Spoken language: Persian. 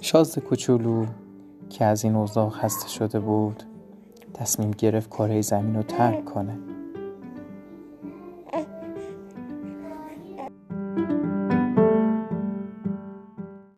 شازده کوچولو که از این اوضاع خسته شده بود تصمیم گرفت کره زمین رو ترک کنه.